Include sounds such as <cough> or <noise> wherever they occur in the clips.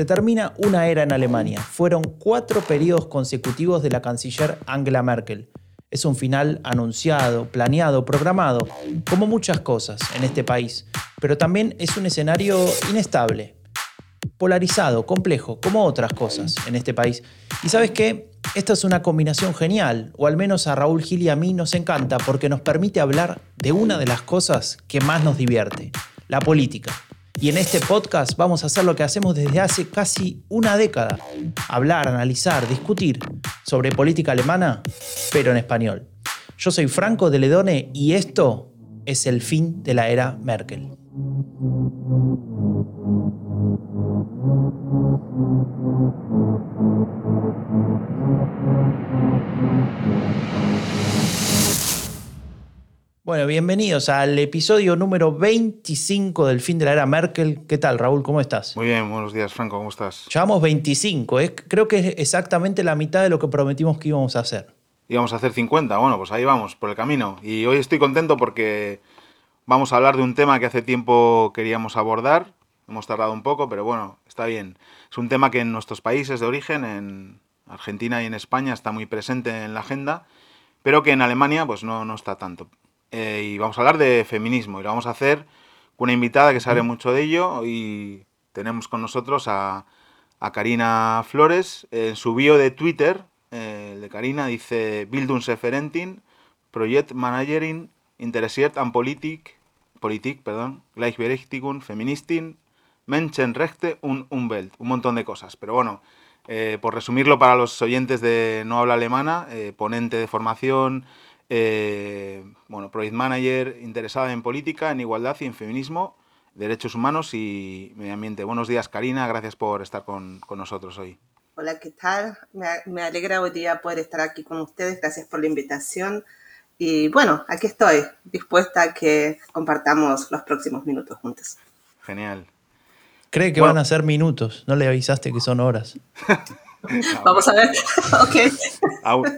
Se termina una era en Alemania. Fueron cuatro periodos consecutivos de la canciller Angela Merkel. Es un final anunciado, planeado, programado, como muchas cosas en este país, pero también es un escenario inestable, polarizado, complejo, como otras cosas en este país. Y sabes qué? Esta es una combinación genial, o al menos a Raúl Gil y a mí nos encanta porque nos permite hablar de una de las cosas que más nos divierte, la política. Y en este podcast vamos a hacer lo que hacemos desde hace casi una década. Hablar, analizar, discutir sobre política alemana, pero en español. Yo soy Franco de Ledone y esto es el fin de la era Merkel. Bueno, bienvenidos al episodio número 25 del fin de la era Merkel. ¿Qué tal, Raúl? ¿Cómo estás? Muy bien, buenos días, Franco, ¿cómo estás? Llevamos 25, ¿eh? creo que es exactamente la mitad de lo que prometimos que íbamos a hacer. Íbamos a hacer 50, bueno, pues ahí vamos, por el camino. Y hoy estoy contento porque vamos a hablar de un tema que hace tiempo queríamos abordar. Hemos tardado un poco, pero bueno, está bien. Es un tema que en nuestros países de origen, en Argentina y en España, está muy presente en la agenda, pero que en Alemania pues no, no está tanto. Eh, y vamos a hablar de feminismo y lo vamos a hacer con una invitada que sabe mucho de ello y tenemos con nosotros a, a Karina Flores. En su bio de Twitter, eh, el de Karina, dice Bildungsreferentin, Project Managerin, Interessiert an Politik, Politik, perdón, Gleichberechtigung, Feministin, Menschenrechte und Umwelt, un montón de cosas. Pero bueno, eh, por resumirlo para los oyentes de No Habla Alemana, ponente de formación, eh, bueno, Project Manager interesada en política, en igualdad y en feminismo, derechos humanos y medio ambiente. Buenos días, Karina, gracias por estar con, nosotros hoy. Hola, ¿qué tal? Me, alegra hoy día poder estar aquí con ustedes, gracias por la invitación. Y bueno, aquí estoy, dispuesta a que compartamos los próximos minutos juntos. Genial. Cree que van a ser minutos, no le avisaste que son horas. <laughs> Vamos a ver, <laughs> ok.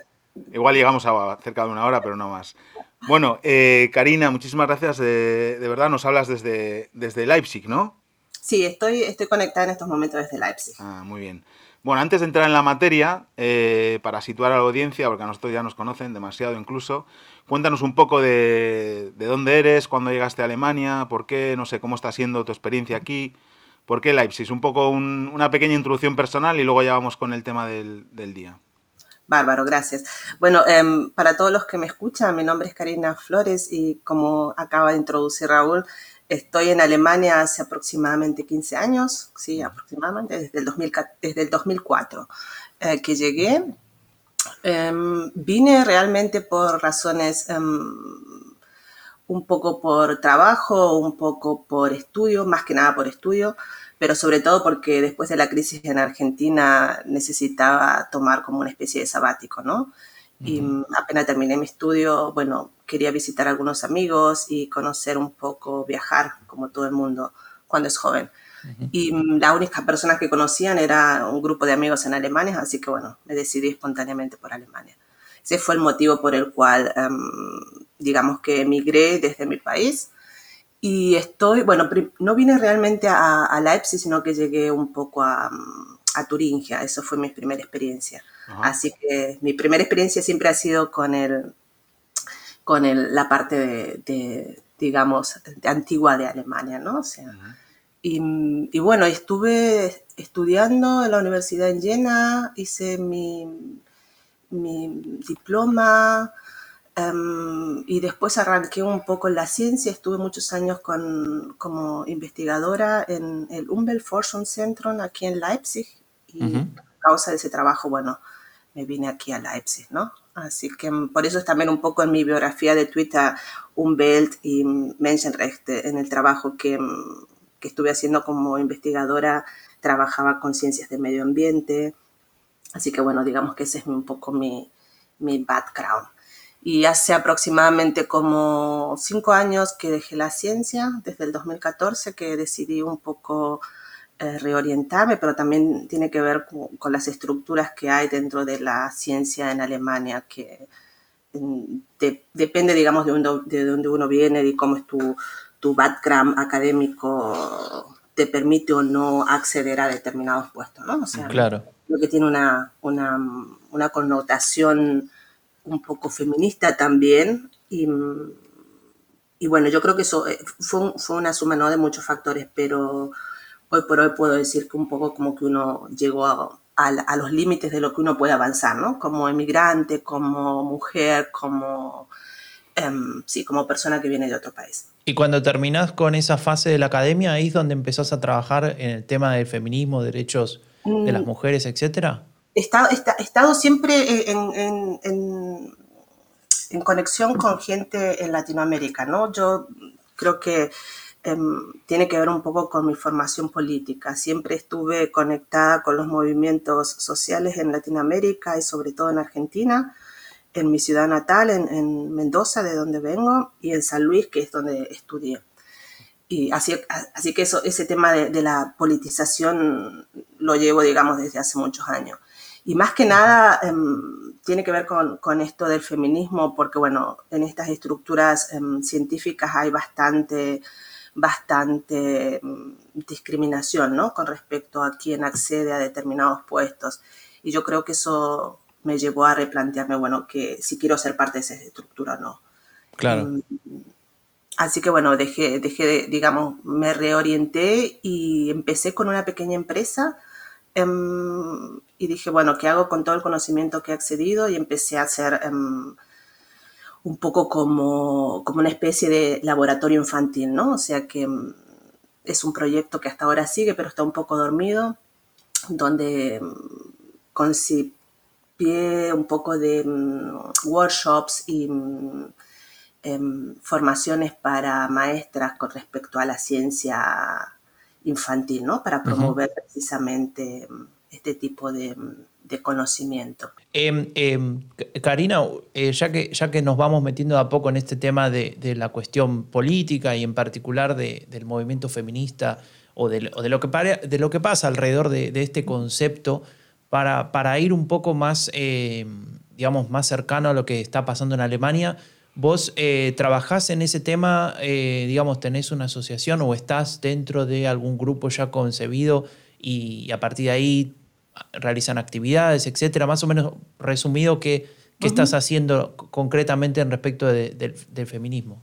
Igual llegamos a cerca de una hora, pero no más. Bueno, eh, Karina, muchísimas gracias. De, verdad, nos hablas desde, desde Leipzig, ¿no? Sí, estoy, estoy conectada en estos momentos desde Leipzig. Ah, muy bien. Bueno, antes de entrar en la materia, eh, para situar a la audiencia, porque a nosotros ya nos conocen demasiado incluso, cuéntanos un poco de, dónde eres, cuándo llegaste a Alemania, por qué, no sé, cómo está siendo tu experiencia aquí, por qué Leipzig. Un poco una pequeña introducción personal y luego ya vamos con el tema del, del día. Bárbaro, gracias. Bueno, em, para todos los que me escuchan, mi nombre es Karina Flores y como acaba de introducir Raúl, estoy en Alemania hace aproximadamente 15 años, sí, aproximadamente, desde el, 2000, desde el 2004 eh, que llegué. Em, vine realmente por razones em, un poco por trabajo, un poco por estudio, más que nada por estudio pero sobre todo porque después de la crisis en Argentina necesitaba tomar como una especie de sabático, ¿no? Y apenas terminé mi estudio, bueno, quería visitar a algunos amigos y conocer un poco, viajar, como todo el mundo, cuando es joven. Y la única persona que conocían era un grupo de amigos en Alemania, así que bueno, me decidí espontáneamente por Alemania. Ese fue el motivo por el cual, em, digamos que emigré desde mi país y estoy, bueno, no vine realmente a, a Leipzig, sino que llegué un poco a, a Turingia, eso fue mi primera experiencia. Así que mi primera experiencia siempre ha sido con, el, con el, la parte de, digamos, de antigua de Alemania, ¿no? O sea, y, y, bueno, estuve estudiando en la Universidad en Jena, hice mi, mi diploma, Em, y después arranqué un poco en la ciencia, estuve muchos años con, como investigadora en el Umweltforschungszentrum aquí en Leipzig y a causa de ese trabajo, bueno, me vine aquí a Leipzig, ¿no? Así que em, por eso es también un poco en mi biografía de Twitter Umwelt y Menschenrechte, en el trabajo que, em, que estuve haciendo como investigadora, trabajaba con ciencias de medio ambiente, así que bueno, digamos que ese es un poco mi, mi background. Y hace aproximadamente como cinco años que dejé la ciencia, desde el 2014 que decidí un poco eh, reorientarme, pero también tiene que ver con, las estructuras que hay dentro de la ciencia en Alemania, que depende, digamos, de, de dónde uno viene, de cómo es tu, tu background académico, te permite o no acceder a determinados puestos, ¿no? O sea, claro. lo que tiene una, una, una connotación un poco feminista también y, y bueno, yo creo que eso eh, fue, fue una suma ¿no? de muchos factores, pero hoy por hoy puedo decir que un poco como que uno llegó a, a, los límites de lo que uno puede avanzar, ¿no? Como emigrante, como mujer, como, em, sí, como persona que viene de otro país. Y cuando terminás con esa fase de la academia, ahí es donde empezás a trabajar en el tema del feminismo, derechos de las mm. mujeres, etcétera. Estado, he estado siempre en, en, en, en, conexión con gente en Latinoamérica, ¿no? Yo creo que Em, tiene que ver un poco con mi formación política. Siempre estuve conectada con los movimientos sociales en Latinoamérica y sobre todo en Argentina, en mi ciudad natal, en, Mendoza, de donde vengo, y en San Luis, que es donde estudié. Y así, así que eso, ese tema de, la politización lo llevo, digamos, desde hace muchos años. Y más que nada em, tiene que ver con, con, esto del feminismo, porque bueno, en estas estructuras em, científicas hay bastante bastante mm, discriminación, ¿no? Con respecto a quién accede a determinados puestos. Y yo creo que eso me llevó a replantearme, bueno, que si quiero ser parte de esa estructura o no. Claro. Así que bueno, dejé, dejé, digamos, me reorienté y empecé con una pequeña empresa em, y dije, bueno, ¿qué hago con todo el conocimiento que he accedido? Y empecé a hacer em, un poco como, como una especie de laboratorio infantil, ¿no? O sea que mm, es un proyecto que hasta ahora sigue, pero está un poco dormido, donde concipié un poco de workshops y em, formaciones para maestras con respecto a la ciencia infantil, ¿no? Para promover precisamente este tipo de, de conocimiento. Em, em, Karina, eh, ya, que, ya que nos vamos metiendo a poco en este tema de, la cuestión política y en particular del movimiento feminista o de, lo, que de lo que pasa alrededor de, este concepto, para, para, ir un poco más, em, digamos, más cercano a lo que está pasando en Alemania, ¿Vos eh, trabajás en ese tema, eh, digamos, tenés una asociación o estás dentro de algún grupo ya concebido y a partir de ahí realizan actividades, etcétera. Más o menos resumido, ¿qué, qué estás haciendo concretamente en respecto del feminismo?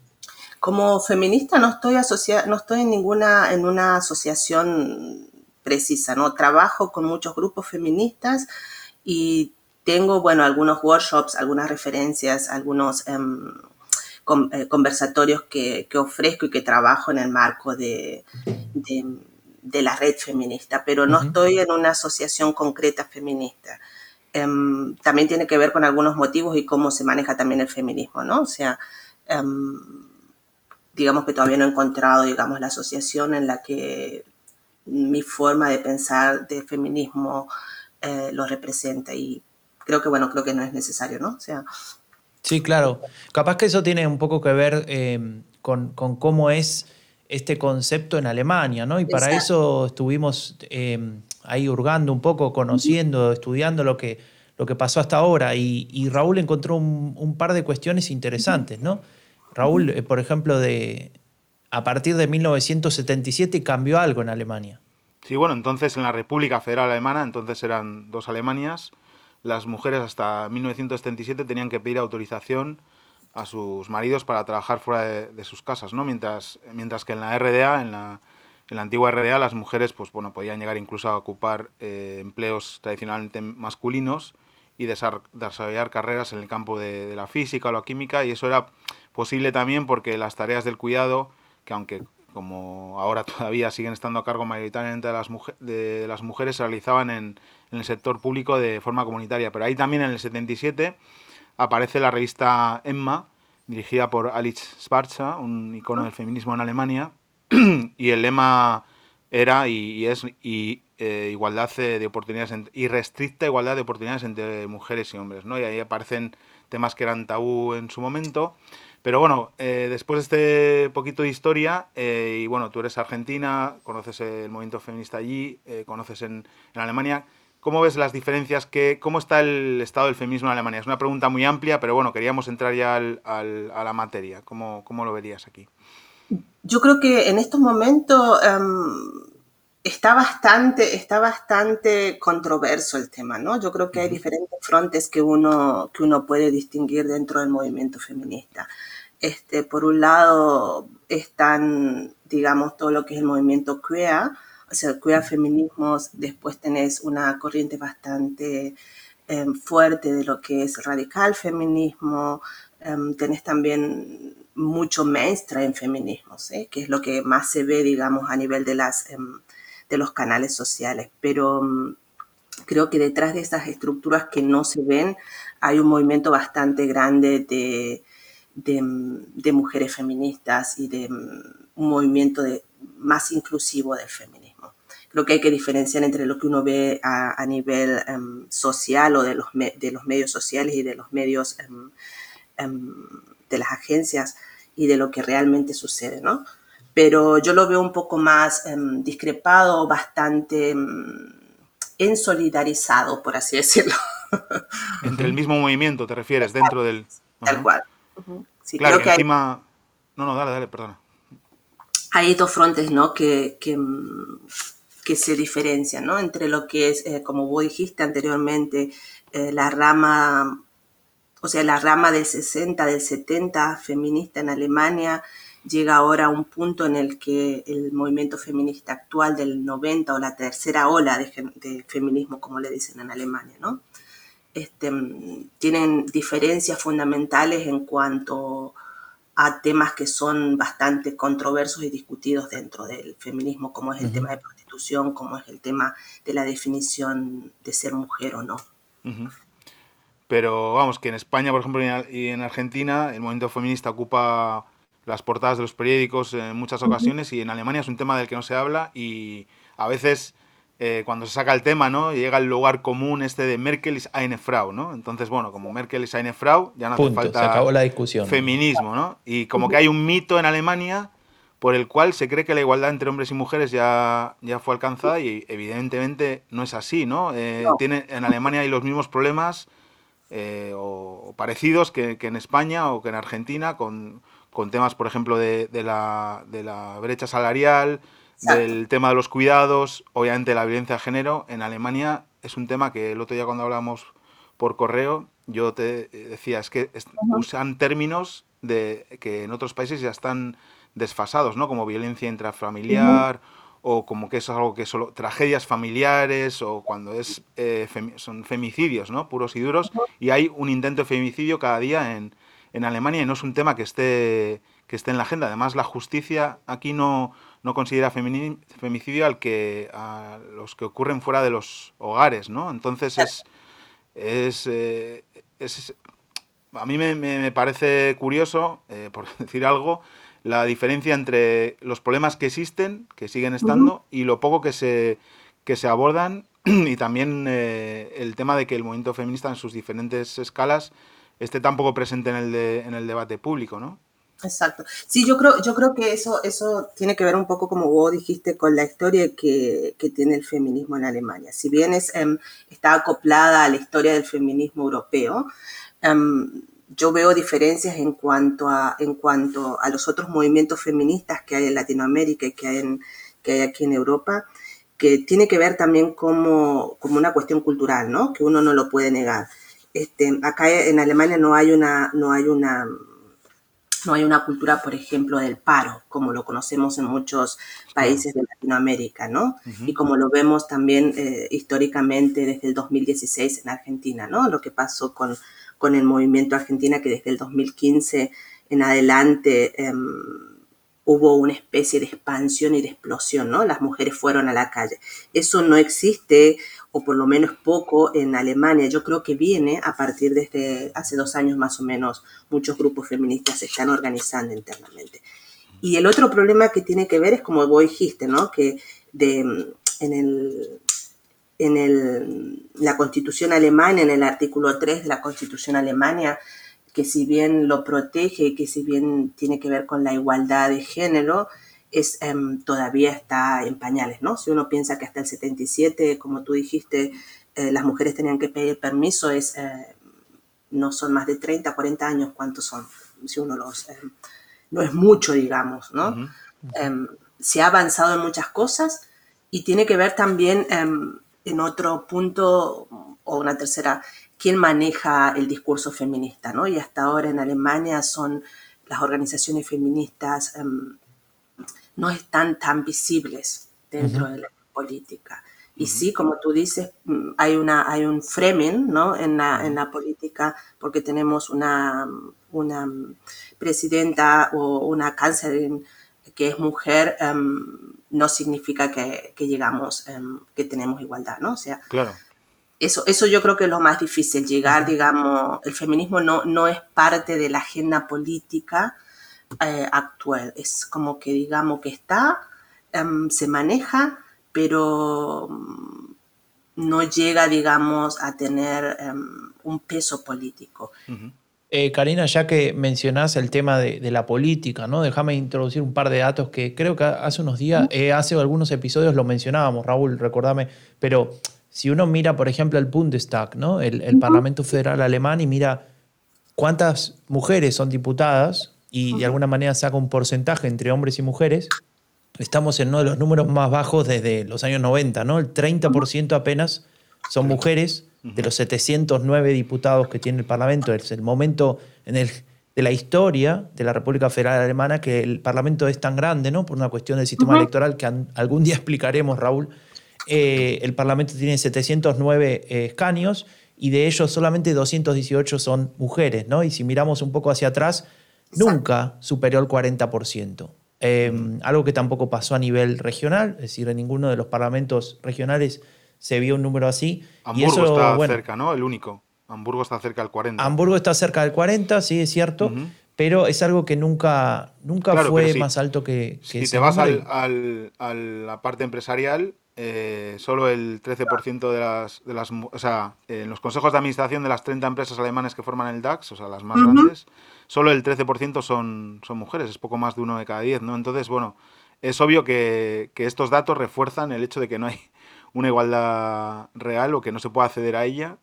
Como feminista no estoy asociada, no estoy en ninguna, en una asociación precisa, ¿no? Trabajo con muchos grupos feministas y tengo, bueno, algunos workshops, algunas referencias, algunos em, eh, conversatorios que, ofrezco y que trabajo en el marco de de la red feminista, pero no estoy en una asociación concreta feminista. Em, también tiene que ver con algunos motivos y cómo se maneja también el feminismo, ¿no? O sea, em, digamos que todavía no he encontrado, digamos, la asociación en la que mi forma de pensar de feminismo eh, lo representa y creo que, bueno, creo que no es necesario, ¿no? O sea... Sí, claro. Capaz que eso tiene un poco que ver em, con, con cómo es este concepto en Alemania, ¿no? Y para eso estuvimos em, ahí hurgando un poco, conociendo, estudiando lo que, lo que pasó hasta ahora. Y, Raúl encontró un, par de cuestiones interesantes, ¿no? Raúl, eh, por ejemplo, de a partir de 1977 cambió algo en Alemania. Sí, bueno, entonces en la República Federal Alemana, entonces eran dos Alemanias, las mujeres hasta 1977 tenían que pedir autorización a sus maridos para trabajar fuera de, sus casas, ¿no? Mientras, mientras que en la RDA, en la, en la antigua RDA, las mujeres pues, bueno, podían llegar incluso a ocupar eh, empleos tradicionalmente masculinos y desarrollar carreras en el campo de, la física o la química, y eso era posible también porque las tareas del cuidado, que aunque como ahora <laughs> todavía siguen estando a cargo mayoritariamente de las, de las mujeres, se realizaban en, en el sector público de forma comunitaria. Pero ahí también en el 77 aparece la revista Emma, dirigida por Alice Schwarzer, un icono del feminismo en Alemania, <clears throat> y el lema era y, es y, eh, igualdad de oportunidades y restricta igualdad de oportunidades entre mujeres y hombres, ¿no? Y ahí aparecen temas que eran tabú en su momento. Pero bueno, eh, después de este poquito de historia, eh, y bueno, tú eres argentina, conoces el movimiento feminista allí, conoces en, en, Alemania, ¿Cómo ves las diferencias? Que, ¿Cómo está el estado del feminismo en Alemania? Es una pregunta muy amplia, pero bueno, queríamos entrar ya al, a la materia. ¿Cómo, ¿Cómo, lo verías aquí? Yo creo que en estos momentos um, está, bastante, está bastante controverso el tema, ¿no? Yo creo que hay diferentes frontes que uno, que uno puede distinguir dentro del movimiento feminista. Este, por un lado están, digamos, todo lo que es el movimiento queer, o sea, queer feminismos, después tenés una corriente bastante em, fuerte de lo que es radical feminismo, em, tenés también mucho mainstream feminismo, que es lo que más se ve, digamos, a nivel de, las, em, de los canales sociales. Pero creo que detrás de esas estructuras que no se ven hay un movimiento bastante grande de, de, de mujeres feministas y de un movimiento de, más inclusivo del feminismo creo que hay que diferenciar entre lo que uno ve a, nivel em, social o de los, de los medios sociales y de los medios em, em, de las agencias y de lo que realmente sucede, ¿no? Pero yo lo veo un poco más discrepado, bastante ensolidarizado, por así <laughs> decirlo. Entre el mismo movimiento, te refieres, dentro del... Tal cual. Sí, claro, que encima... No, no, dale, dale, perdona. Hay dos frontes, ¿no? Que, que, que se diferencian, ¿no? Entre lo que es, eh, como vos dijiste anteriormente, eh, la rama, o sea, la rama del 60, del 70 feminista en Alemania, llega ahora a un punto en el que el movimiento feminista actual del 90 o la tercera ola de, feminismo, como le dicen en Alemania, ¿no? Este, tienen diferencias fundamentales en cuanto a temas que son bastante controversos y discutidos dentro del feminismo, como es el tema de como es el tema de la definición de ser mujer o no. Pero vamos, que en España, por ejemplo, y en Argentina, el movimiento feminista ocupa las portadas de los periódicos en muchas ocasiones y en Alemania es un tema del que no se habla y a veces eh, cuando se saca el tema, ¿no? Llega el lugar común este de Merkel es eine Frau, ¿no? Entonces, bueno, como Merkel es eine Frau, ya no hace falta se acabó la discusión. feminismo, ¿no? Y como que hay un mito en Alemania por el cual se cree que la igualdad entre hombres y mujeres ya, ya fue alcanzada y evidentemente no es así, ¿no? Eh, tiene, en Alemania hay los mismos problemas eh, o, parecidos que, en España o que en Argentina con, temas, por ejemplo, de, la, de la, brecha salarial, del tema de los cuidados, obviamente la violencia de género. En Alemania es un tema que el otro día cuando hablamos por correo, yo te decía, es que usan términos de que en otros países ya están desfasados, ¿no? Como violencia intrafamiliar o como que es algo que solo tragedias familiares o cuando es eh, son femicidios, ¿no? Puros y duros y hay un intento de femicidio cada día en, en Alemania y no es un tema que esté que esté en la agenda. Además, la justicia aquí no, no considera femicidio al que a los que ocurren fuera de los hogares, ¿no? Entonces es es, eh, a mí me, me, parece curioso, eh, por <laughs> decir algo, la diferencia entre los problemas que existen, que siguen estando, y lo poco que se, que se abordan, <clears throat> y también eh, el tema de que el movimiento feminista en sus diferentes escalas esté tan poco presente en el, en el debate público, ¿no? Exacto. Sí, yo creo, yo creo que eso, eso tiene que ver un poco, como vos dijiste, con la historia que, tiene el feminismo en Alemania. Si bien es, em, está acoplada a la historia del feminismo europeo, em, yo veo diferencias en cuanto a, en cuanto a los otros movimientos feministas que hay en Latinoamérica y que hay, que hay aquí en Europa, que tiene que ver también como, como una cuestión cultural, ¿no? Que uno no lo puede negar. Este, acá en Alemania no hay una, no hay una, no hay una cultura, por ejemplo, del paro, como lo conocemos en muchos países de Latinoamérica, ¿no? Y como lo vemos también eh, históricamente desde el 2016 en Argentina, ¿no? Lo que pasó con, con el movimiento Argentina que desde el 2015 en adelante em, hubo una especie de expansión y de explosión, ¿no? Las mujeres fueron a la calle. Eso no existe, o por lo menos poco, en Alemania. Yo creo que viene a partir de este, hace dos años más o menos, muchos grupos feministas se están organizando internamente. Y el otro problema que tiene que ver es, como vos dijiste, ¿no? Que de, en el, en el, la constitución alemana, en el artículo 3 de la constitución alemana, que si bien lo protege, que si bien tiene que ver con la igualdad de género, es, em, todavía está en pañales, ¿no? Si uno piensa que hasta el 77, como tú dijiste, eh, las mujeres tenían que pedir permiso es, eh, no son más de 30, 40 años, ¿cuántos son? Si uno los... no es mucho, digamos, ¿no? Em, se ha avanzado en muchas cosas y tiene que ver también em, en otro punto o una tercera, quién maneja el discurso feminista, ¿no? Y hasta ahora en Alemania son las organizaciones feministas em, no están tan visibles dentro de la política. Y sí, como tú dices, mm, hay, una, hay un framing ¿no? en, la, en la política porque tenemos una, una presidenta o una cáncer que es mujer, em, no significa que, que llegamos, em, que tenemos igualdad, ¿no? O sea, claro. eso, eso yo creo que es lo más difícil, llegar, digamos, el feminismo no, no es parte de la agenda política eh, actual, es como que digamos que está, em, se maneja, pero mm, no llega, digamos, a tener em, un peso político. Eh, Karina, ya que mencionás el tema de, la política, ¿no? Déjame introducir un par de datos que creo que hace unos días, eh, hace algunos episodios lo mencionábamos, Raúl, recordame, pero si uno mira, por ejemplo, el Bundestag, ¿no? El, Parlamento Federal Alemán y mira cuántas mujeres son diputadas y de alguna manera saca un porcentaje entre hombres y mujeres, estamos en uno de los números más bajos desde los años 90, ¿no? El 30% apenas son mujeres de los 709 diputados que tiene el Parlamento. Es el momento en el, de la historia de la República Federal Alemana que el Parlamento es tan grande, ¿no? Por una cuestión del sistema electoral que algún día <laughs> explicaremos, Raúl. Eh, el Parlamento tiene 709 eh, escaños y de ellos solamente 218 son mujeres, ¿no? Y si miramos un poco hacia atrás, nunca superó el 40%. Em, algo que tampoco pasó a nivel regional, es decir, en ninguno de los parlamentos regionales se vio un número así. Hamburgo está cerca, ¿no? El único. Hamburgo está cerca del 40. Hamburgo está cerca del 40, sí, es cierto, pero es algo que nunca, nunca fue más alto que... que si te vas al, a la parte empresarial, eh, solo el 13% de las, de las... O sea, en los consejos de administración de las 30 empresas alemanas que forman el DAX, o sea, las más grandes, solo el 13% son, son mujeres, es poco más de uno de cada diez, ¿no? Entonces, bueno, es obvio que, estos datos refuerzan el hecho de que no hay <laughs> una igualdad real o que no se puede acceder a ella.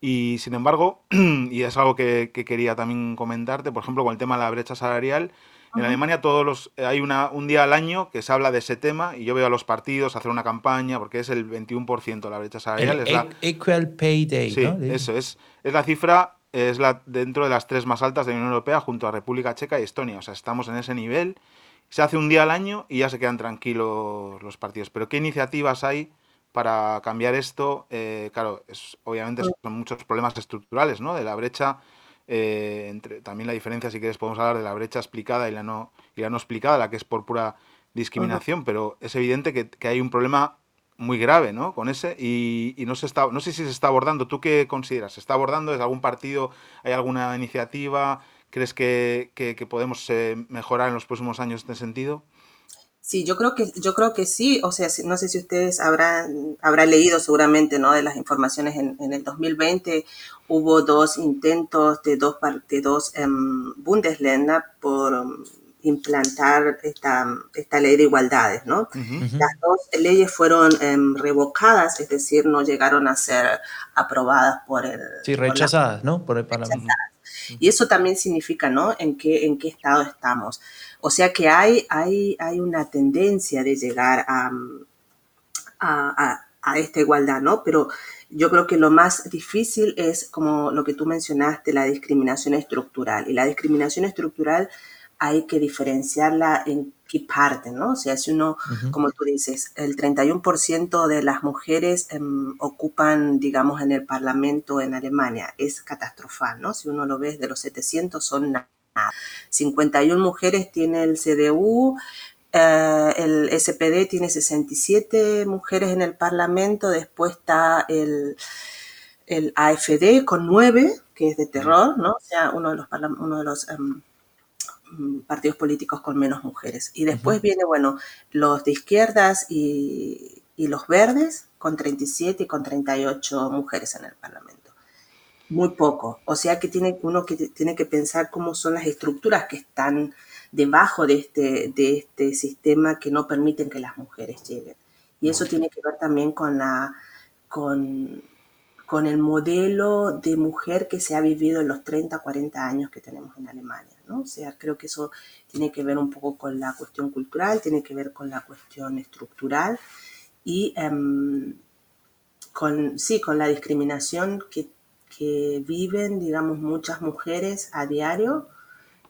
Y sin embargo, <clears throat> y es algo que, quería también comentarte, por ejemplo, con el tema de la brecha salarial, en Alemania todos los, hay una, un día al año que se habla de ese tema y yo veo a los partidos hacer una campaña porque es el 21% la brecha salarial. es la, Equal Pay Day. Sí, eso es. Es la cifra es la, dentro de las tres más altas de la Unión Europea junto a República Checa y Estonia. O sea, estamos en ese nivel. Se hace un día al año y ya se quedan tranquilos los partidos. Pero ¿qué iniciativas hay para cambiar esto? Eh, claro, es, obviamente son muchos problemas estructurales, ¿no? De la brecha, eh, entre, también la diferencia, si quieres, podemos hablar de la brecha explicada y la no, y la no explicada, la que es por pura discriminación, pero es evidente que, que hay un problema muy grave, ¿no? Con ese y, no se está, no sé si se está abordando. ¿Tú qué consideras? ¿Se está abordando? ¿Es algún partido? ¿Hay alguna iniciativa? ¿Crees que, podemos eh, mejorar en los próximos años en este sentido? Sí, yo creo que yo creo que sí. O sea, no sé si ustedes habrán habrán leído seguramente, ¿no? De las informaciones en, el 2020 hubo dos intentos de dos de dos um, Bundesländer por em, implantar esta, esta ley de igualdades, ¿no? Las dos leyes fueron em, revocadas, es decir, no llegaron a ser aprobadas por el... Sí, rechazadas, ¿no? Por el Parlamento. Y eso también significa, ¿no? En qué, en qué estado estamos. O sea que hay, hay, hay una tendencia de llegar a, a, a esta igualdad, ¿no? Pero yo creo que lo más difícil es, como lo que tú mencionaste, la discriminación estructural. Y la discriminación estructural hay que diferenciarla en qué parte, ¿no? O sea, si uno, como tú dices, el 31% de las mujeres em, ocupan, digamos, en el Parlamento en Alemania, es catastrófico, ¿no? Si uno lo ve, de los 700 son nada. 51 mujeres tiene el CDU, eh, el SPD tiene 67 mujeres en el Parlamento, después está el, el AFD con 9, que es de terror, ¿no? O sea, uno de los, uno de los em, partidos políticos con menos mujeres. Y después viene, bueno, los de izquierdas y, y, los verdes con 37 y con 38 mujeres en el Parlamento. Muy poco. O sea que tiene uno que tiene que pensar cómo son las estructuras que están debajo de este, de este sistema que no permiten que las mujeres lleguen. Y eso tiene que ver también con la con con el modelo de mujer que se ha vivido en los 30, 40 años que tenemos en Alemania. ¿no? O sea, creo que eso tiene que ver un poco con la cuestión cultural, tiene que ver con la cuestión estructural y em, con, sí, con la discriminación que, que viven, digamos, muchas mujeres a diario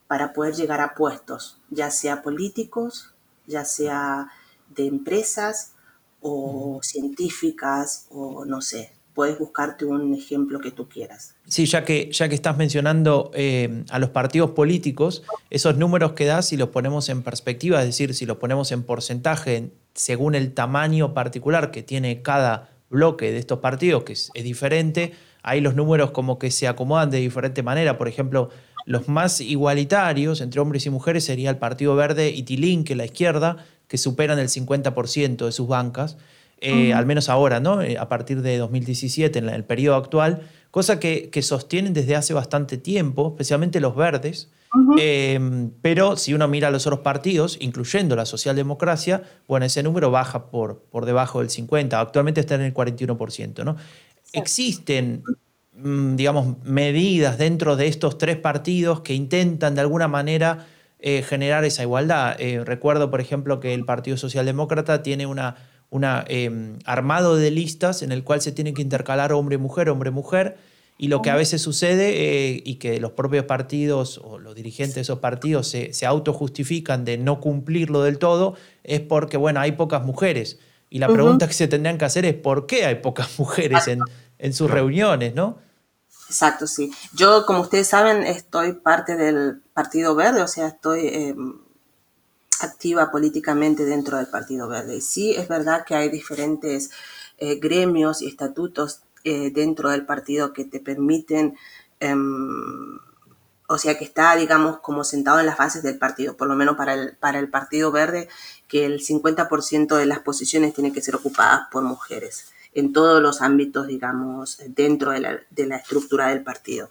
para poder llegar a puestos, ya sea políticos, ya sea de empresas o científicas o no sé, puedes buscarte un ejemplo que tú quieras. Sí, ya que, ya que estás mencionando eh, a los partidos políticos, esos números que das, si los ponemos en perspectiva, es decir, si los ponemos en porcentaje según el tamaño particular que tiene cada bloque de estos partidos, que es, diferente, ahí los números como que se acomodan de diferente manera. Por ejemplo, los más igualitarios entre hombres y mujeres sería el Partido Verde y Tilín, que la izquierda, que superan el 50% de sus bancas. Eh, al menos ahora, ¿no? Eh, a partir de 2017, en el periodo actual, cosa que, sostienen desde hace bastante tiempo, especialmente los verdes. Em, pero si uno mira los otros partidos, incluyendo la socialdemocracia, bueno, ese número baja por, por debajo del 50%, actualmente está en el 41%. ¿no? Existen, mm, digamos, medidas dentro de estos tres partidos que intentan de alguna manera eh, generar esa igualdad. recuerdo, por ejemplo, que el Partido Socialdemócrata tiene una un em, armado de listas en el cual se tiene que intercalar hombre-mujer, hombre-mujer, y lo que a veces sucede eh, y que los propios partidos o los dirigentes de esos partidos se, se autojustifican de no cumplirlo del todo, es porque, bueno, hay pocas mujeres. Y la pregunta que se tendrían que hacer es por qué hay pocas <laughs> mujeres en, en sus reuniones, ¿no? Exacto, sí. Yo, como ustedes saben, estoy parte del Partido Verde, o sea, estoy em, activa políticamente dentro del Partido Verde. Sí, es verdad que hay diferentes eh, gremios y estatutos eh, dentro del partido que te permiten, em, o sea, que está, digamos, como sentado en las bases del partido, por lo menos para el, para el Partido Verde, que el 50% de las posiciones tienen que ser ocupadas por mujeres en todos los ámbitos, digamos, dentro de la, de la estructura del partido.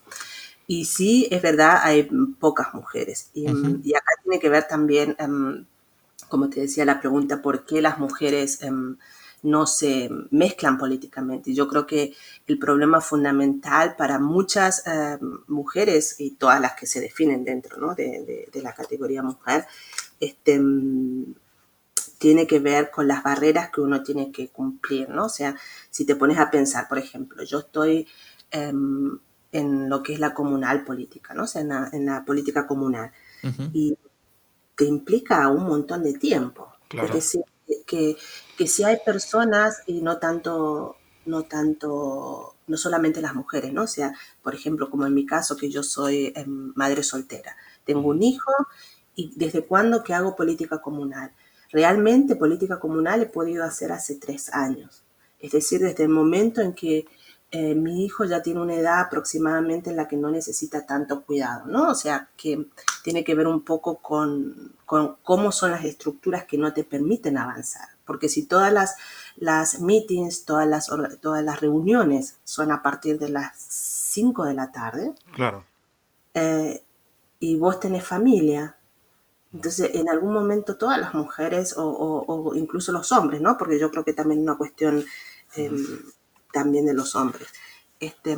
Y sí, es verdad, hay pocas mujeres. Y, acá tiene que ver también, em, como te decía la pregunta, por qué las mujeres em, no se mezclan políticamente. Yo creo que el problema fundamental para muchas em, mujeres y todas las que se definen dentro de, la categoría mujer, este, tiene que ver con las barreras que uno tiene que cumplir, ¿no? O sea, si te pones a pensar, por ejemplo, yo estoy en lo que es la comunal política, ¿no? O sea, en la, política comunal. Y te implica un montón de tiempo. Es decir, que, que si hay personas y no tanto, no tanto, no solamente las mujeres, ¿no? O sea, por ejemplo, como en mi caso, que yo soy em, madre soltera. Tengo un hijo y desde cuándo que hago política comunal. Realmente política comunal he podido hacer hace tres años. Es decir, desde el momento en que eh, mi hijo ya tiene una edad aproximadamente en la que no necesita tanto cuidado, ¿no? O sea, que tiene que ver un poco con, cómo son las estructuras que no te permiten avanzar. Porque si todas las, las meetings, todas las, todas las reuniones son a partir de las 5 de la tarde, claro. Eh, y vos tenés familia, entonces en algún momento todas las mujeres o, incluso los hombres, ¿no? Porque yo creo que también es una cuestión... Em, también de los hombres, este,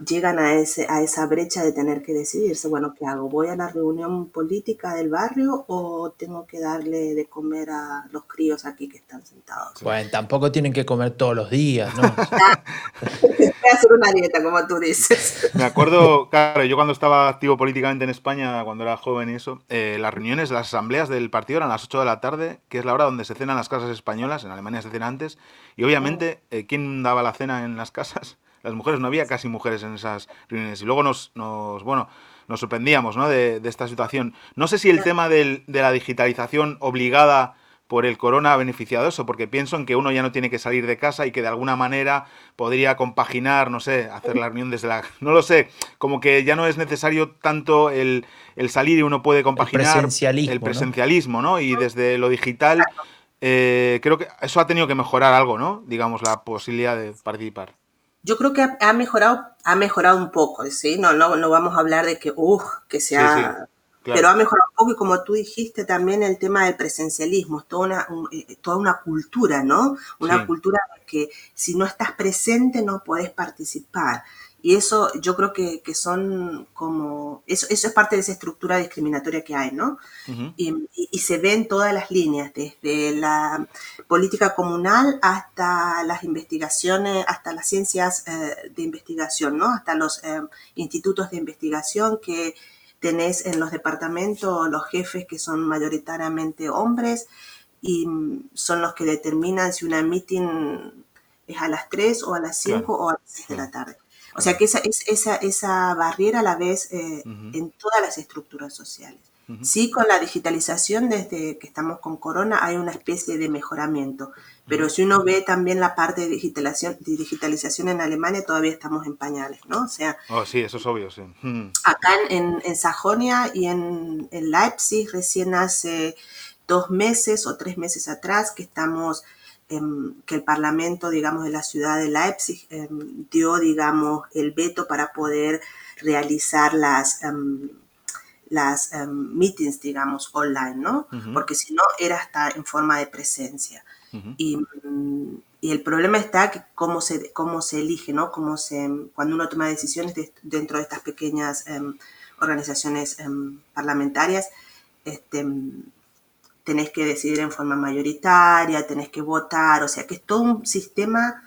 llegan a, ese, a esa brecha de tener que decidirse, bueno, ¿qué hago? ¿Voy a la reunión política del barrio o tengo que darle de comer a los críos aquí que están sentados? Bueno, tampoco tienen que comer todos los días, ¿no? <laughs> Voy a hacer una dieta, como tú dices. Me acuerdo, claro, yo cuando estaba activo políticamente en España, cuando era joven y eso, eh, las reuniones, las asambleas del partido eran a las 8 de la tarde, que es la hora donde se cenan las casas españolas, en Alemania se cena antes, y obviamente, eh, ¿quién daba la cena en las casas? Las mujeres, no había casi mujeres en esas reuniones. Y luego nos, nos bueno, nos sorprendíamos ¿no? de, esta situación. No sé si el tema de la digitalización obligada por el corona ha beneficiado eso, porque pienso en que uno ya no tiene que salir de casa y que de alguna manera podría compaginar, no sé, hacer la reunión desde la... No lo sé, como que ya no es necesario tanto el, salir y uno puede compaginar el presencialismo, el presencialismo ¿no? Y desde lo digital, eh, creo que eso ha tenido que mejorar algo, ¿no? Digamos, la posibilidad de participar yo creo que ha, mejorado, ha mejorado un poco, ¿sí? No, no, no vamos a hablar de que, uff, que sea Pero ha mejorado un poco y como tú dijiste también el tema del presencialismo, es toda una, eh, toda una cultura, ¿no? Una cultura que si no estás presente no puedes participar. Y eso yo creo que, que son como, eso, eso, es parte de esa estructura discriminatoria que hay, ¿no? y, y, se ve en todas las líneas, desde la política comunal hasta las investigaciones, hasta las ciencias eh, de investigación, ¿no? Hasta los eh, institutos de investigación que tenés en los departamentos los jefes que son mayoritariamente hombres y son los que determinan si una meeting es a las 3 o a las 5 o a las 6 de la tarde. O sea que esa, esa, esa barrera la ves eh, en todas las estructuras sociales. Sí, con la digitalización, desde que estamos con Corona, hay una especie de mejoramiento. Pero si uno ve también la parte de digitalización, de digitalización en Alemania, todavía estamos en pañales, ¿no? O sea... Oh, sí, eso es obvio, sí. Acá en, en, Sajonia y en, en Leipzig, recién hace dos meses o tres meses atrás, que estamos que el Parlamento, digamos, de la ciudad de Leipzig em, dio, digamos, el veto para poder realizar las, em, las meetings, digamos, online, ¿no? Porque si no, era hasta en forma de presencia. y, y, el problema está que cómo se, cómo se elige, ¿no? Cómo se, cuando uno toma decisiones dentro de estas pequeñas organizaciones parlamentarias, este, tenés que decidir en forma mayoritaria, tenés que votar, o sea que es todo un sistema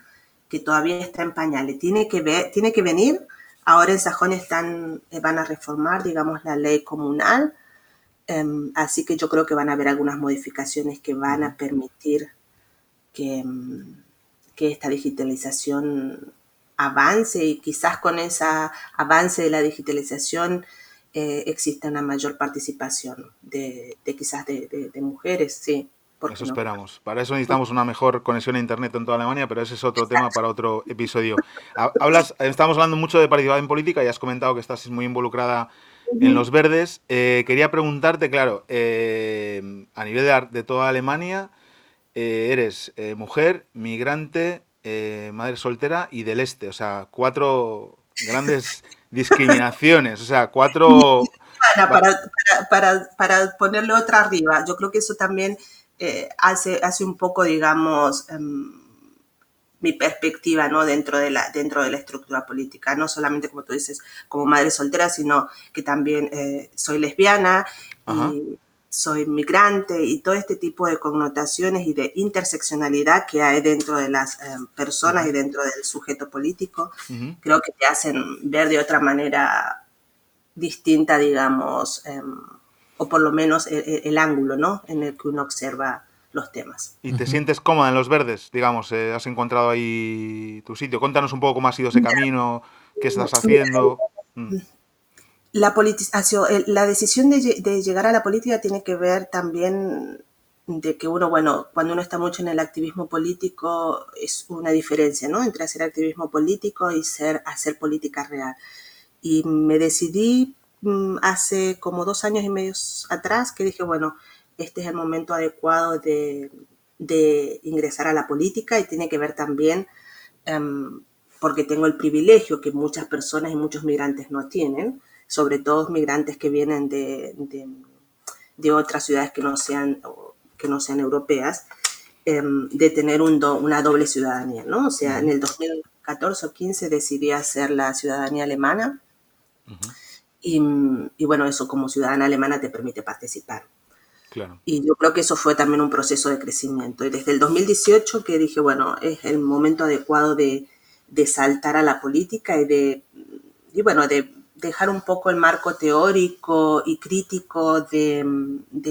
que todavía está en pañales. Tiene que, ver, tiene que venir, ahora en Sajón están, eh, van a reformar, digamos, la ley comunal, em, así que yo creo que van a haber algunas modificaciones que van a permitir que, em, que esta digitalización avance y quizás con ese avance de la digitalización eh, existe una mayor participación de, quizás de, mujeres, sí. Eso esperamos. Para eso necesitamos una mejor conexión a Internet en toda Alemania, pero ese es otro tema para otro episodio. Hablas, estamos hablando mucho de participación política y has comentado que estás muy involucrada en los verdes. Eh, quería preguntarte, claro, eh, a nivel de, toda Alemania, eres mujer, migrante, madre soltera y del este, o sea, cuatro grandes <laughs> discriminaciones, o sea, cuatro... <laughs> Para, para, para, ponerle otra arriba, yo creo que eso también eh, hace, hace un poco, digamos, em, mi perspectiva ¿no? dentro, de la, dentro de la estructura política, no solamente como tú dices, como madre soltera, sino que también eh, soy lesbiana y soy migrante y todo este tipo de connotaciones y de interseccionalidad que hay dentro de las eh, personas y dentro del sujeto político, creo que te hacen ver de otra manera distinta, digamos, em, o por lo menos e, e, el, ángulo ¿no? en el que uno observa los temas. ¿Y te sientes cómoda en los verdes? Digamos, eh, ¿has encontrado ahí tu sitio? Cuéntanos un poco cómo ha sido ese camino, qué estás haciendo. Mm la, la decisión de, llegar a la política tiene que ver también de que uno, bueno, cuando uno está mucho en el activismo político es una diferencia, ¿no? Entre hacer activismo político y ser, hacer política real. Y me decidí mm, hace como dos años y medio atrás que dije, bueno, este es el momento adecuado de, ingresar a la política y tiene que ver también em, porque tengo el privilegio que muchas personas y muchos migrantes no tienen, sobre todo migrantes que vienen de, de, otras ciudades que no sean, que no sean europeas, em, de tener un una doble ciudadanía, ¿no? O sea, en el 2014 o 15 decidí hacer la ciudadanía alemana y, y, bueno, eso como ciudadana alemana te permite participar. Claro. Y yo creo que eso fue también un proceso de crecimiento. Y desde el 2018 que dije, bueno, es el momento adecuado de, de saltar a la política y de, y bueno, de dejar un poco el marco teórico y crítico de,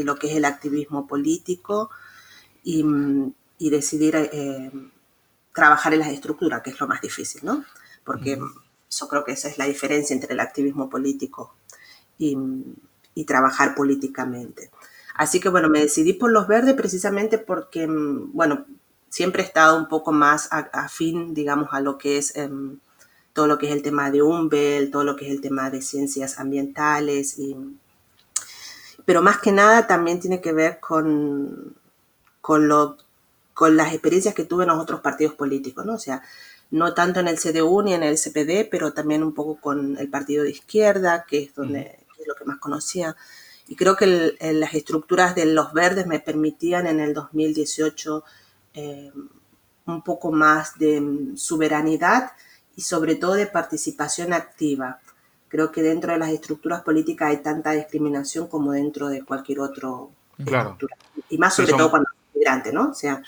lo que es el activismo político y, decidir eh, trabajar en las estructuras, que es lo más difícil, ¿no? Porque yo creo que esa es la diferencia entre el activismo político y, trabajar políticamente. Así que bueno, me decidí por los verdes precisamente porque, bueno, siempre he estado un poco más afín, digamos, a lo que es... Em, todo lo que es el tema de Umbel, todo lo que es el tema de ciencias ambientales. Y, pero más que nada también tiene que ver con, con, lo, con las experiencias que tuve en los otros partidos políticos, ¿no? O sea, no tanto en el CDU ni en el CPD, pero también un poco con el partido de izquierda, que es donde es lo que más conocía. Y creo que las estructuras de los verdes me permitían en el 2018 eh, un poco más de mm, soberanidad y sobre todo de participación activa. Creo que dentro de las estructuras políticas hay tanta discriminación como dentro de cualquier otro claro. Y más sobre todo cuando es migrante, ¿no? O sea,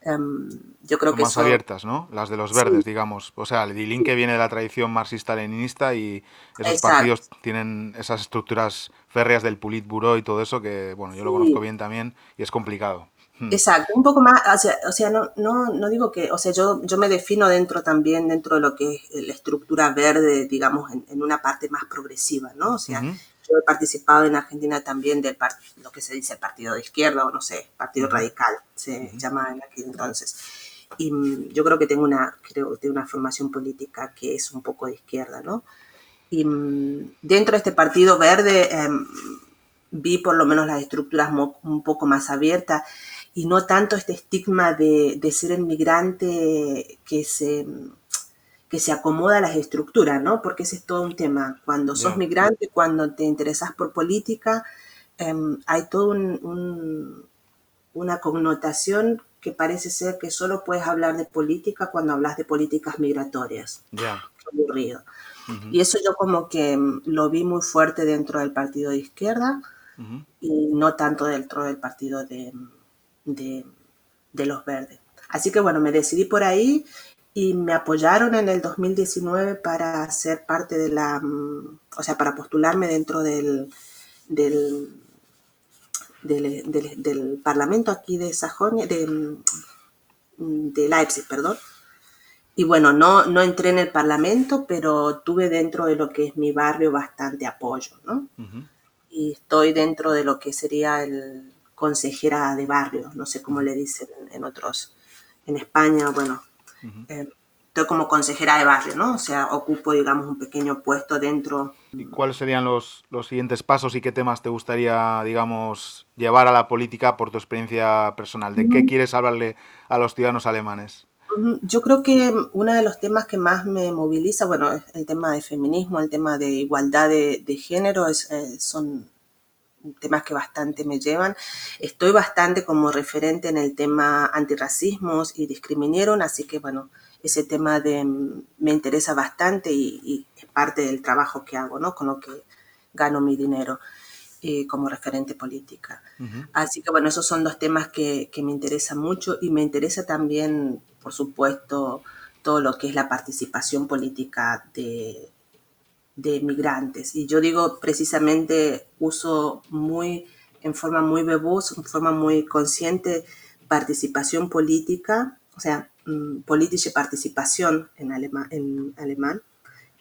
em, yo creo que más abiertas, ¿no? Las de los verdes, digamos. O sea, el DILIN que viene de la tradición marxista-leninista y esos partidos tienen esas estructuras férreas del Politburo y todo eso que, bueno, yo lo conozco bien también y es complicado. Hmm. Exacto, un poco más, o sea, no, no, no, digo que, o sea, yo, yo me defino dentro también, dentro de lo que es la estructura verde, digamos, en, una parte más progresiva, ¿no? O sea, yo he participado en Argentina también de lo que se dice partido de izquierda, o no sé, partido radical, se llama en aquel entonces. Y mm, yo creo que tengo una, creo, tengo una formación política que es un poco de izquierda, ¿no? Y mm, dentro de este partido verde em, vi por lo menos las estructuras un poco más abiertas y no tanto este estigma de, de ser el migrante que se, que se acomoda a las estructuras, ¿no? Porque ese es todo un tema. Cuando sos migrante, cuando te interesas por política, em, hay toda un, una connotación que parece ser que solo puedes hablar de política cuando hablas de políticas migratorias. Ya. Aburrido. Y eso yo como que em, lo vi muy fuerte dentro del partido de izquierda y no tanto dentro del partido de, de, los verdes. Así que bueno, me decidí por ahí y me apoyaron en el 2019 para ser parte de la, mm, o sea, para postularme dentro del, del, del, Parlamento aquí de Sajonia, de, mm, de Leipzig, perdón. Y bueno, no, no entré en el Parlamento, pero tuve dentro de lo que es mi barrio bastante apoyo, ¿no? Y estoy dentro de lo que sería el, consejera de barrio, no sé cómo le dicen en otros, en España, bueno, eh, estoy como consejera de barrio, ¿no? O sea, ocupo, digamos, un pequeño puesto dentro. ¿Y cuáles serían los, los siguientes pasos y qué temas te gustaría, digamos, llevar a la política por tu experiencia personal? ¿De qué quieres hablarle a los ciudadanos alemanes? Yo creo que uno de los temas que más me moviliza, bueno, es el tema de feminismo, el tema de igualdad de, género, es, eh, son temas que bastante me llevan. Estoy bastante como referente en el tema antirracismos y discriminaron, así que bueno, ese tema de, me interesa bastante y, es parte del trabajo que hago, ¿no? Con lo que gano mi dinero eh, como referente política. Así que bueno, esos son dos temas que, que me interesan mucho y me interesa también, por supuesto, todo lo que es la participación política de, de migrantes. Y yo digo precisamente uso muy, en forma muy bebús, en forma muy consciente, participación política, o sea, mm, política participación en, en alemán,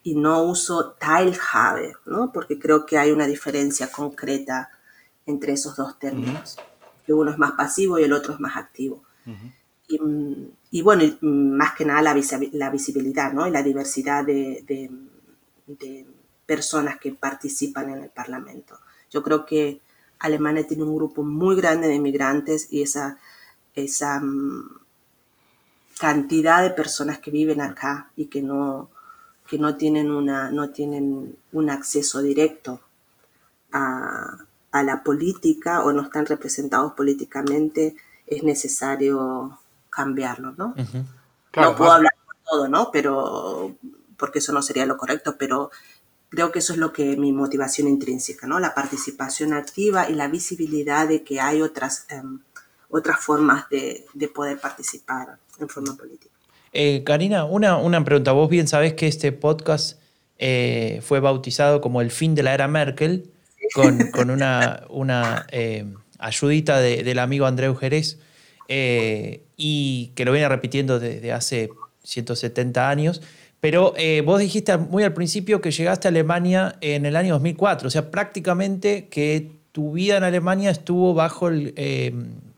y no uso Teilhabe, ¿no? porque creo que hay una diferencia concreta entre esos dos términos, que uno es más pasivo y el otro es más activo. y, mm, y, bueno, más que nada la, la visibilidad ¿no? y la diversidad de de personas que participan en el Parlamento. Yo creo que Alemania tiene un grupo muy grande de migrantes y esa, esa mm, cantidad de personas que viven acá y que no, que no, tienen, una, no tienen un acceso directo a, la política o no están representados políticamente, es necesario cambiarlo, ¿no? no puedo hablar por todo, ¿no? Pero porque eso no sería lo correcto, pero creo que eso es lo que mi motivación intrínseca, ¿no? La participación activa y la visibilidad de que hay otras, em, otras formas de, poder participar en forma política. Eh, Karina, una, una, pregunta. Vos bien sabés que este podcast eh, fue bautizado como el fin de la era Merkel, <laughs> con, una, una eh, ayudita del amigo Andreu Jerez, y que lo viene repitiendo desde hace 170 años. Pero eh, vos dijiste muy al principio que llegaste a Alemania en el año 2004, o sea, prácticamente que tu vida en Alemania estuvo bajo el, eh,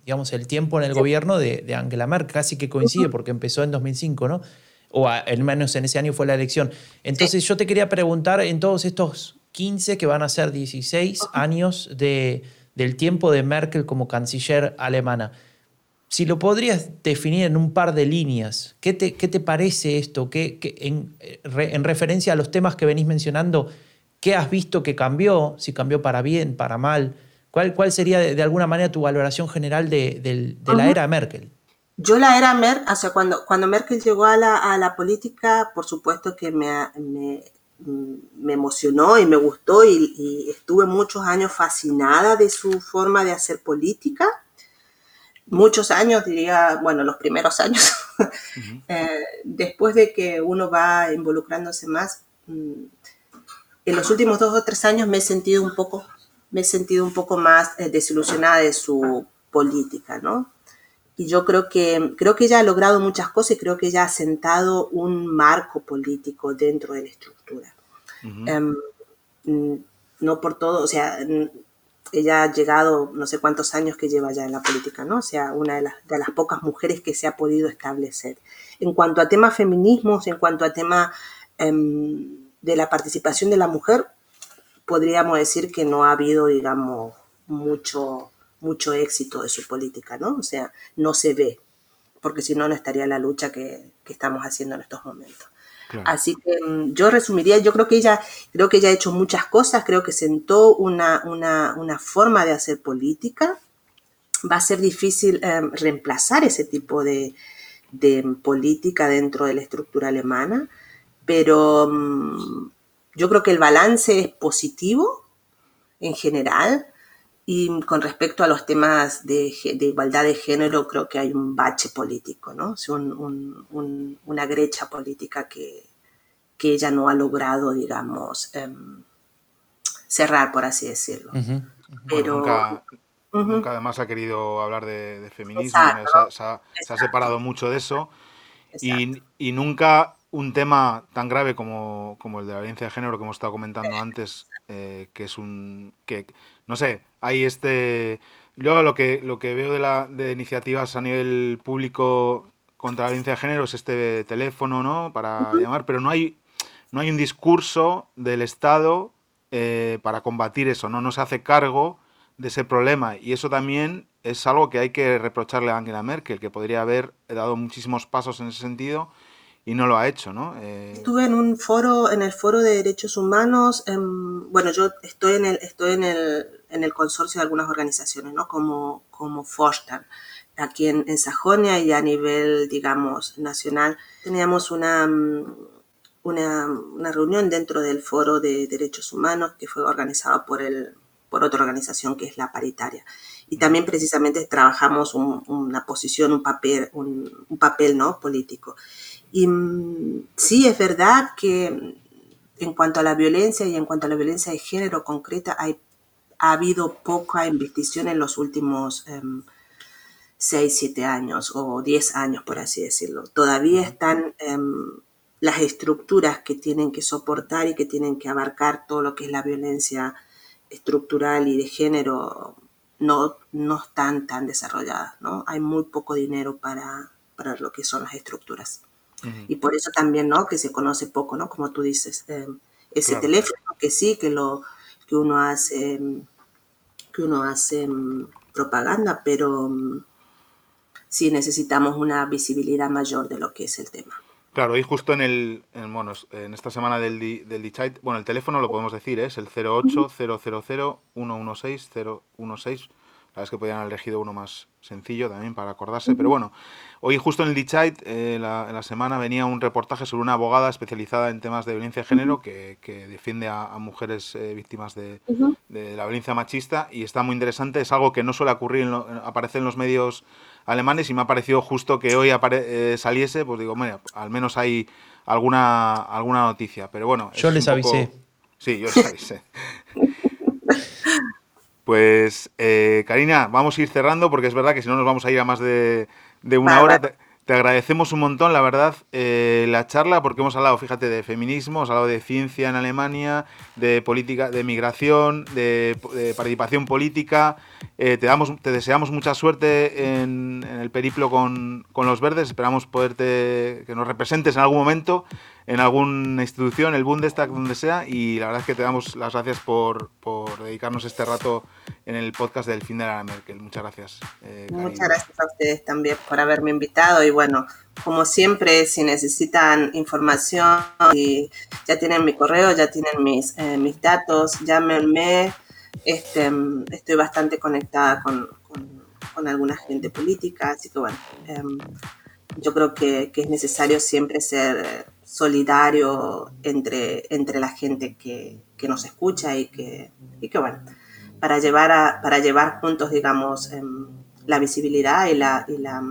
digamos, el tiempo en el gobierno de, Angela Merkel, casi que coincide porque empezó en 2005, ¿no? O al menos en ese año fue la elección. Entonces yo te quería preguntar, en todos estos 15 que van a ser 16 años de, del tiempo de Merkel como canciller alemana, si lo podrías definir en un par de líneas, ¿qué te, qué te parece esto? ¿Qué, en, en, referencia a los temas que venís mencionando, ¿Qué has visto que cambió? Si cambió para bien, para mal. ¿Cuál, cuál sería de, alguna manera tu valoración general de, la era Merkel? Yo la era Merkel, o sea, cuando, cuando Merkel llegó a la, a la política, por supuesto que me, me, me emocionó y me gustó y, y, estuve muchos años fascinada de su forma de hacer política. Muchos años, diría, bueno, los primeros años. <laughs> eh, después de que uno va involucrándose más, mm, en los últimos dos o tres años me he sentido un poco, me he sentido un poco más eh, desilusionada de su política, ¿no? Y yo creo que, creo que ella ha logrado muchas cosas y creo que ella ha sentado un marco político dentro de la estructura. Em, mm, no por todo, o sea, ella ha llegado, no sé cuántos años que lleva ya en la política, ¿no? O sea, una de las, de las pocas mujeres que se ha podido establecer. En cuanto a temas feminismos, en cuanto a tema em, de la participación de la mujer, podríamos decir que no ha habido, digamos, mucho, mucho éxito de su política, ¿no? O sea, no se ve, porque si no, no estaría la lucha que, estamos haciendo en estos momentos. Así que mm, yo resumiría, yo creo que ella, creo que ella ha hecho muchas cosas, creo que sentó una, una, forma de hacer política. Va a ser difícil em, reemplazar ese tipo de, de, política dentro de la estructura alemana, pero mm, yo creo que el balance es positivo en general y con respecto a los temas de, igualdad de género creo que hay un bache político, ¿no? una brecha política que, ella no ha logrado, digamos, em, cerrar, por así decirlo. Pero... nunca, además ha querido hablar de, feminismo, se, ha, separado mucho de eso. Y, y, nunca un tema tan grave como, el de la violencia de género que hemos estado comentando antes, eh, que es un... que no sé, hay este... Yo lo que, lo que veo de, la, de iniciativas a nivel público contra la violencia de género es este teléfono, ¿no? Para llamar, pero no hay, no hay un discurso del Estado eh, para combatir eso, ¿no? No se hace cargo de ese problema y eso también es algo que hay que reprocharle a Angela Merkel, que podría haber dado muchísimos pasos en ese sentido y no lo ha hecho, ¿no? Eh, Estuve en un foro, en el foro de derechos humanos, bueno, yo estoy en el, estoy en el, en el consorcio de algunas organizaciones, ¿no? Como, como aquí en, en, Sajonia y a nivel, digamos, nacional. Teníamos una, una, una, reunión dentro del foro de derechos humanos que fue organizado por, el, por otra organización que es la paritaria. Y también precisamente trabajamos una posición, un papel, un, un papel ¿no? político. Y mm, sí, es verdad que en cuanto a la violencia y en cuanto a la violencia de género concreta, hay, ha habido poca investigación en los últimos 6, em, 7 años o 10 años, por así decirlo. Todavía están em, las estructuras que tienen que soportar y que tienen que abarcar todo lo que es la violencia estructural y de género no, no están tan desarrolladas, ¿no? Hay muy poco dinero para, para lo que son las estructuras. Y por eso también, ¿no? Que se conoce poco, ¿no? Como tú dices, eh, ese teléfono que sí, que lo que uno hace, que uno hace mm, propaganda, pero mm, sí necesitamos una visibilidad mayor de lo que es el tema. Claro, y justo en el, en, bueno, en esta semana del, del DICHAIT, bueno, el teléfono lo podemos decir, ¿eh? es el 08 000 116 016 la verdad es que podían haber elegido uno más sencillo también para acordarse, pero bueno, hoy justo en el Dichait, eh, la, en la semana, venía un reportaje sobre una abogada especializada en temas de violencia de género que, defiende a, mujeres eh, víctimas de, la violencia machista y está muy interesante, es algo que no suele ocurrir, en aparecer en los medios alemanes y me ha parecido justo que hoy eh, saliese, pues digo, mira, al menos hay alguna, alguna noticia, pero bueno. Yo les avisé. Sí, yo les avisé. Pues, eh, Karina, vamos a ir cerrando porque es verdad que si no nos vamos a ir a más de, una hora. Te, agradecemos un montón, la verdad, eh, la charla porque hemos hablado, fíjate, de feminismo, hemos hablado de ciencia en Alemania, de política, de migración, de, participación política. Eh, te, damos, te deseamos mucha suerte en, el periplo con, con, los verdes. Esperamos poderte que nos representes en algún momento en alguna institución, el Bundestag, donde sea, y la verdad es que te damos las gracias por, dedicarnos este rato en el podcast del fin de la Merkel. Muchas gracias. Eh, Muchas gracias a ustedes también por haberme invitado y bueno, como siempre, si necesitan información, ya tienen mi correo, ya tienen mis, eh, mis datos, llámenme. Este, estoy bastante conectada con, con, alguna gente política, así que bueno, em, yo creo que, que, es necesario siempre ser solidario entre, entre la gente que, que nos escucha y que, y que bueno, para llevar, a, para llevar juntos, digamos, em, la visibilidad y, la, y la,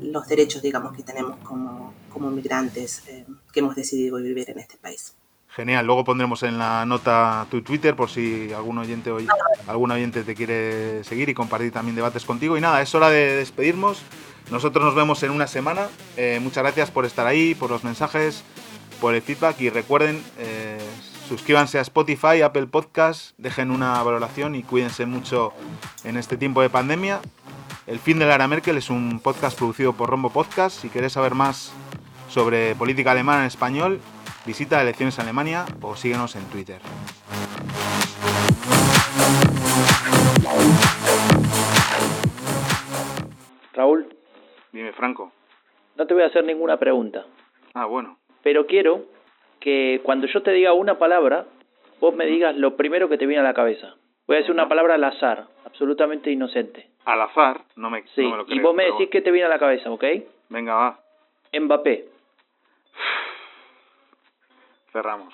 los derechos, digamos, que tenemos como, como migrantes em, que hemos decidido vivir en este país. Genial, luego pondremos en la nota tu Twitter por si algún oyente hoy, algún oyente te quiere seguir y compartir también debates contigo. Y nada, es hora de despedirnos. Nosotros nos vemos en una semana. Eh, muchas gracias por estar ahí, por los mensajes, por el feedback y recuerden, eh, suscríbanse a Spotify, Apple Podcast, dejen una valoración y cuídense mucho en este tiempo de pandemia. El fin de la era Merkel es un podcast producido por Rombo Podcast. Si quieres saber más sobre política alemana en español, Visita Elecciones Alemania o síguenos en Twitter. Raúl. Dime, Franco. No te voy a hacer ninguna pregunta. Ah, bueno. Pero quiero que cuando yo te diga una palabra, vos me digas lo primero que te viene a la cabeza. Voy a decir una palabra al azar, absolutamente inocente. ¿Al azar? No me, sí. lo creo, y vos me decís qué te viene a la cabeza, ¿ok? Venga, va. Mbappé. <sighs> Cerramos.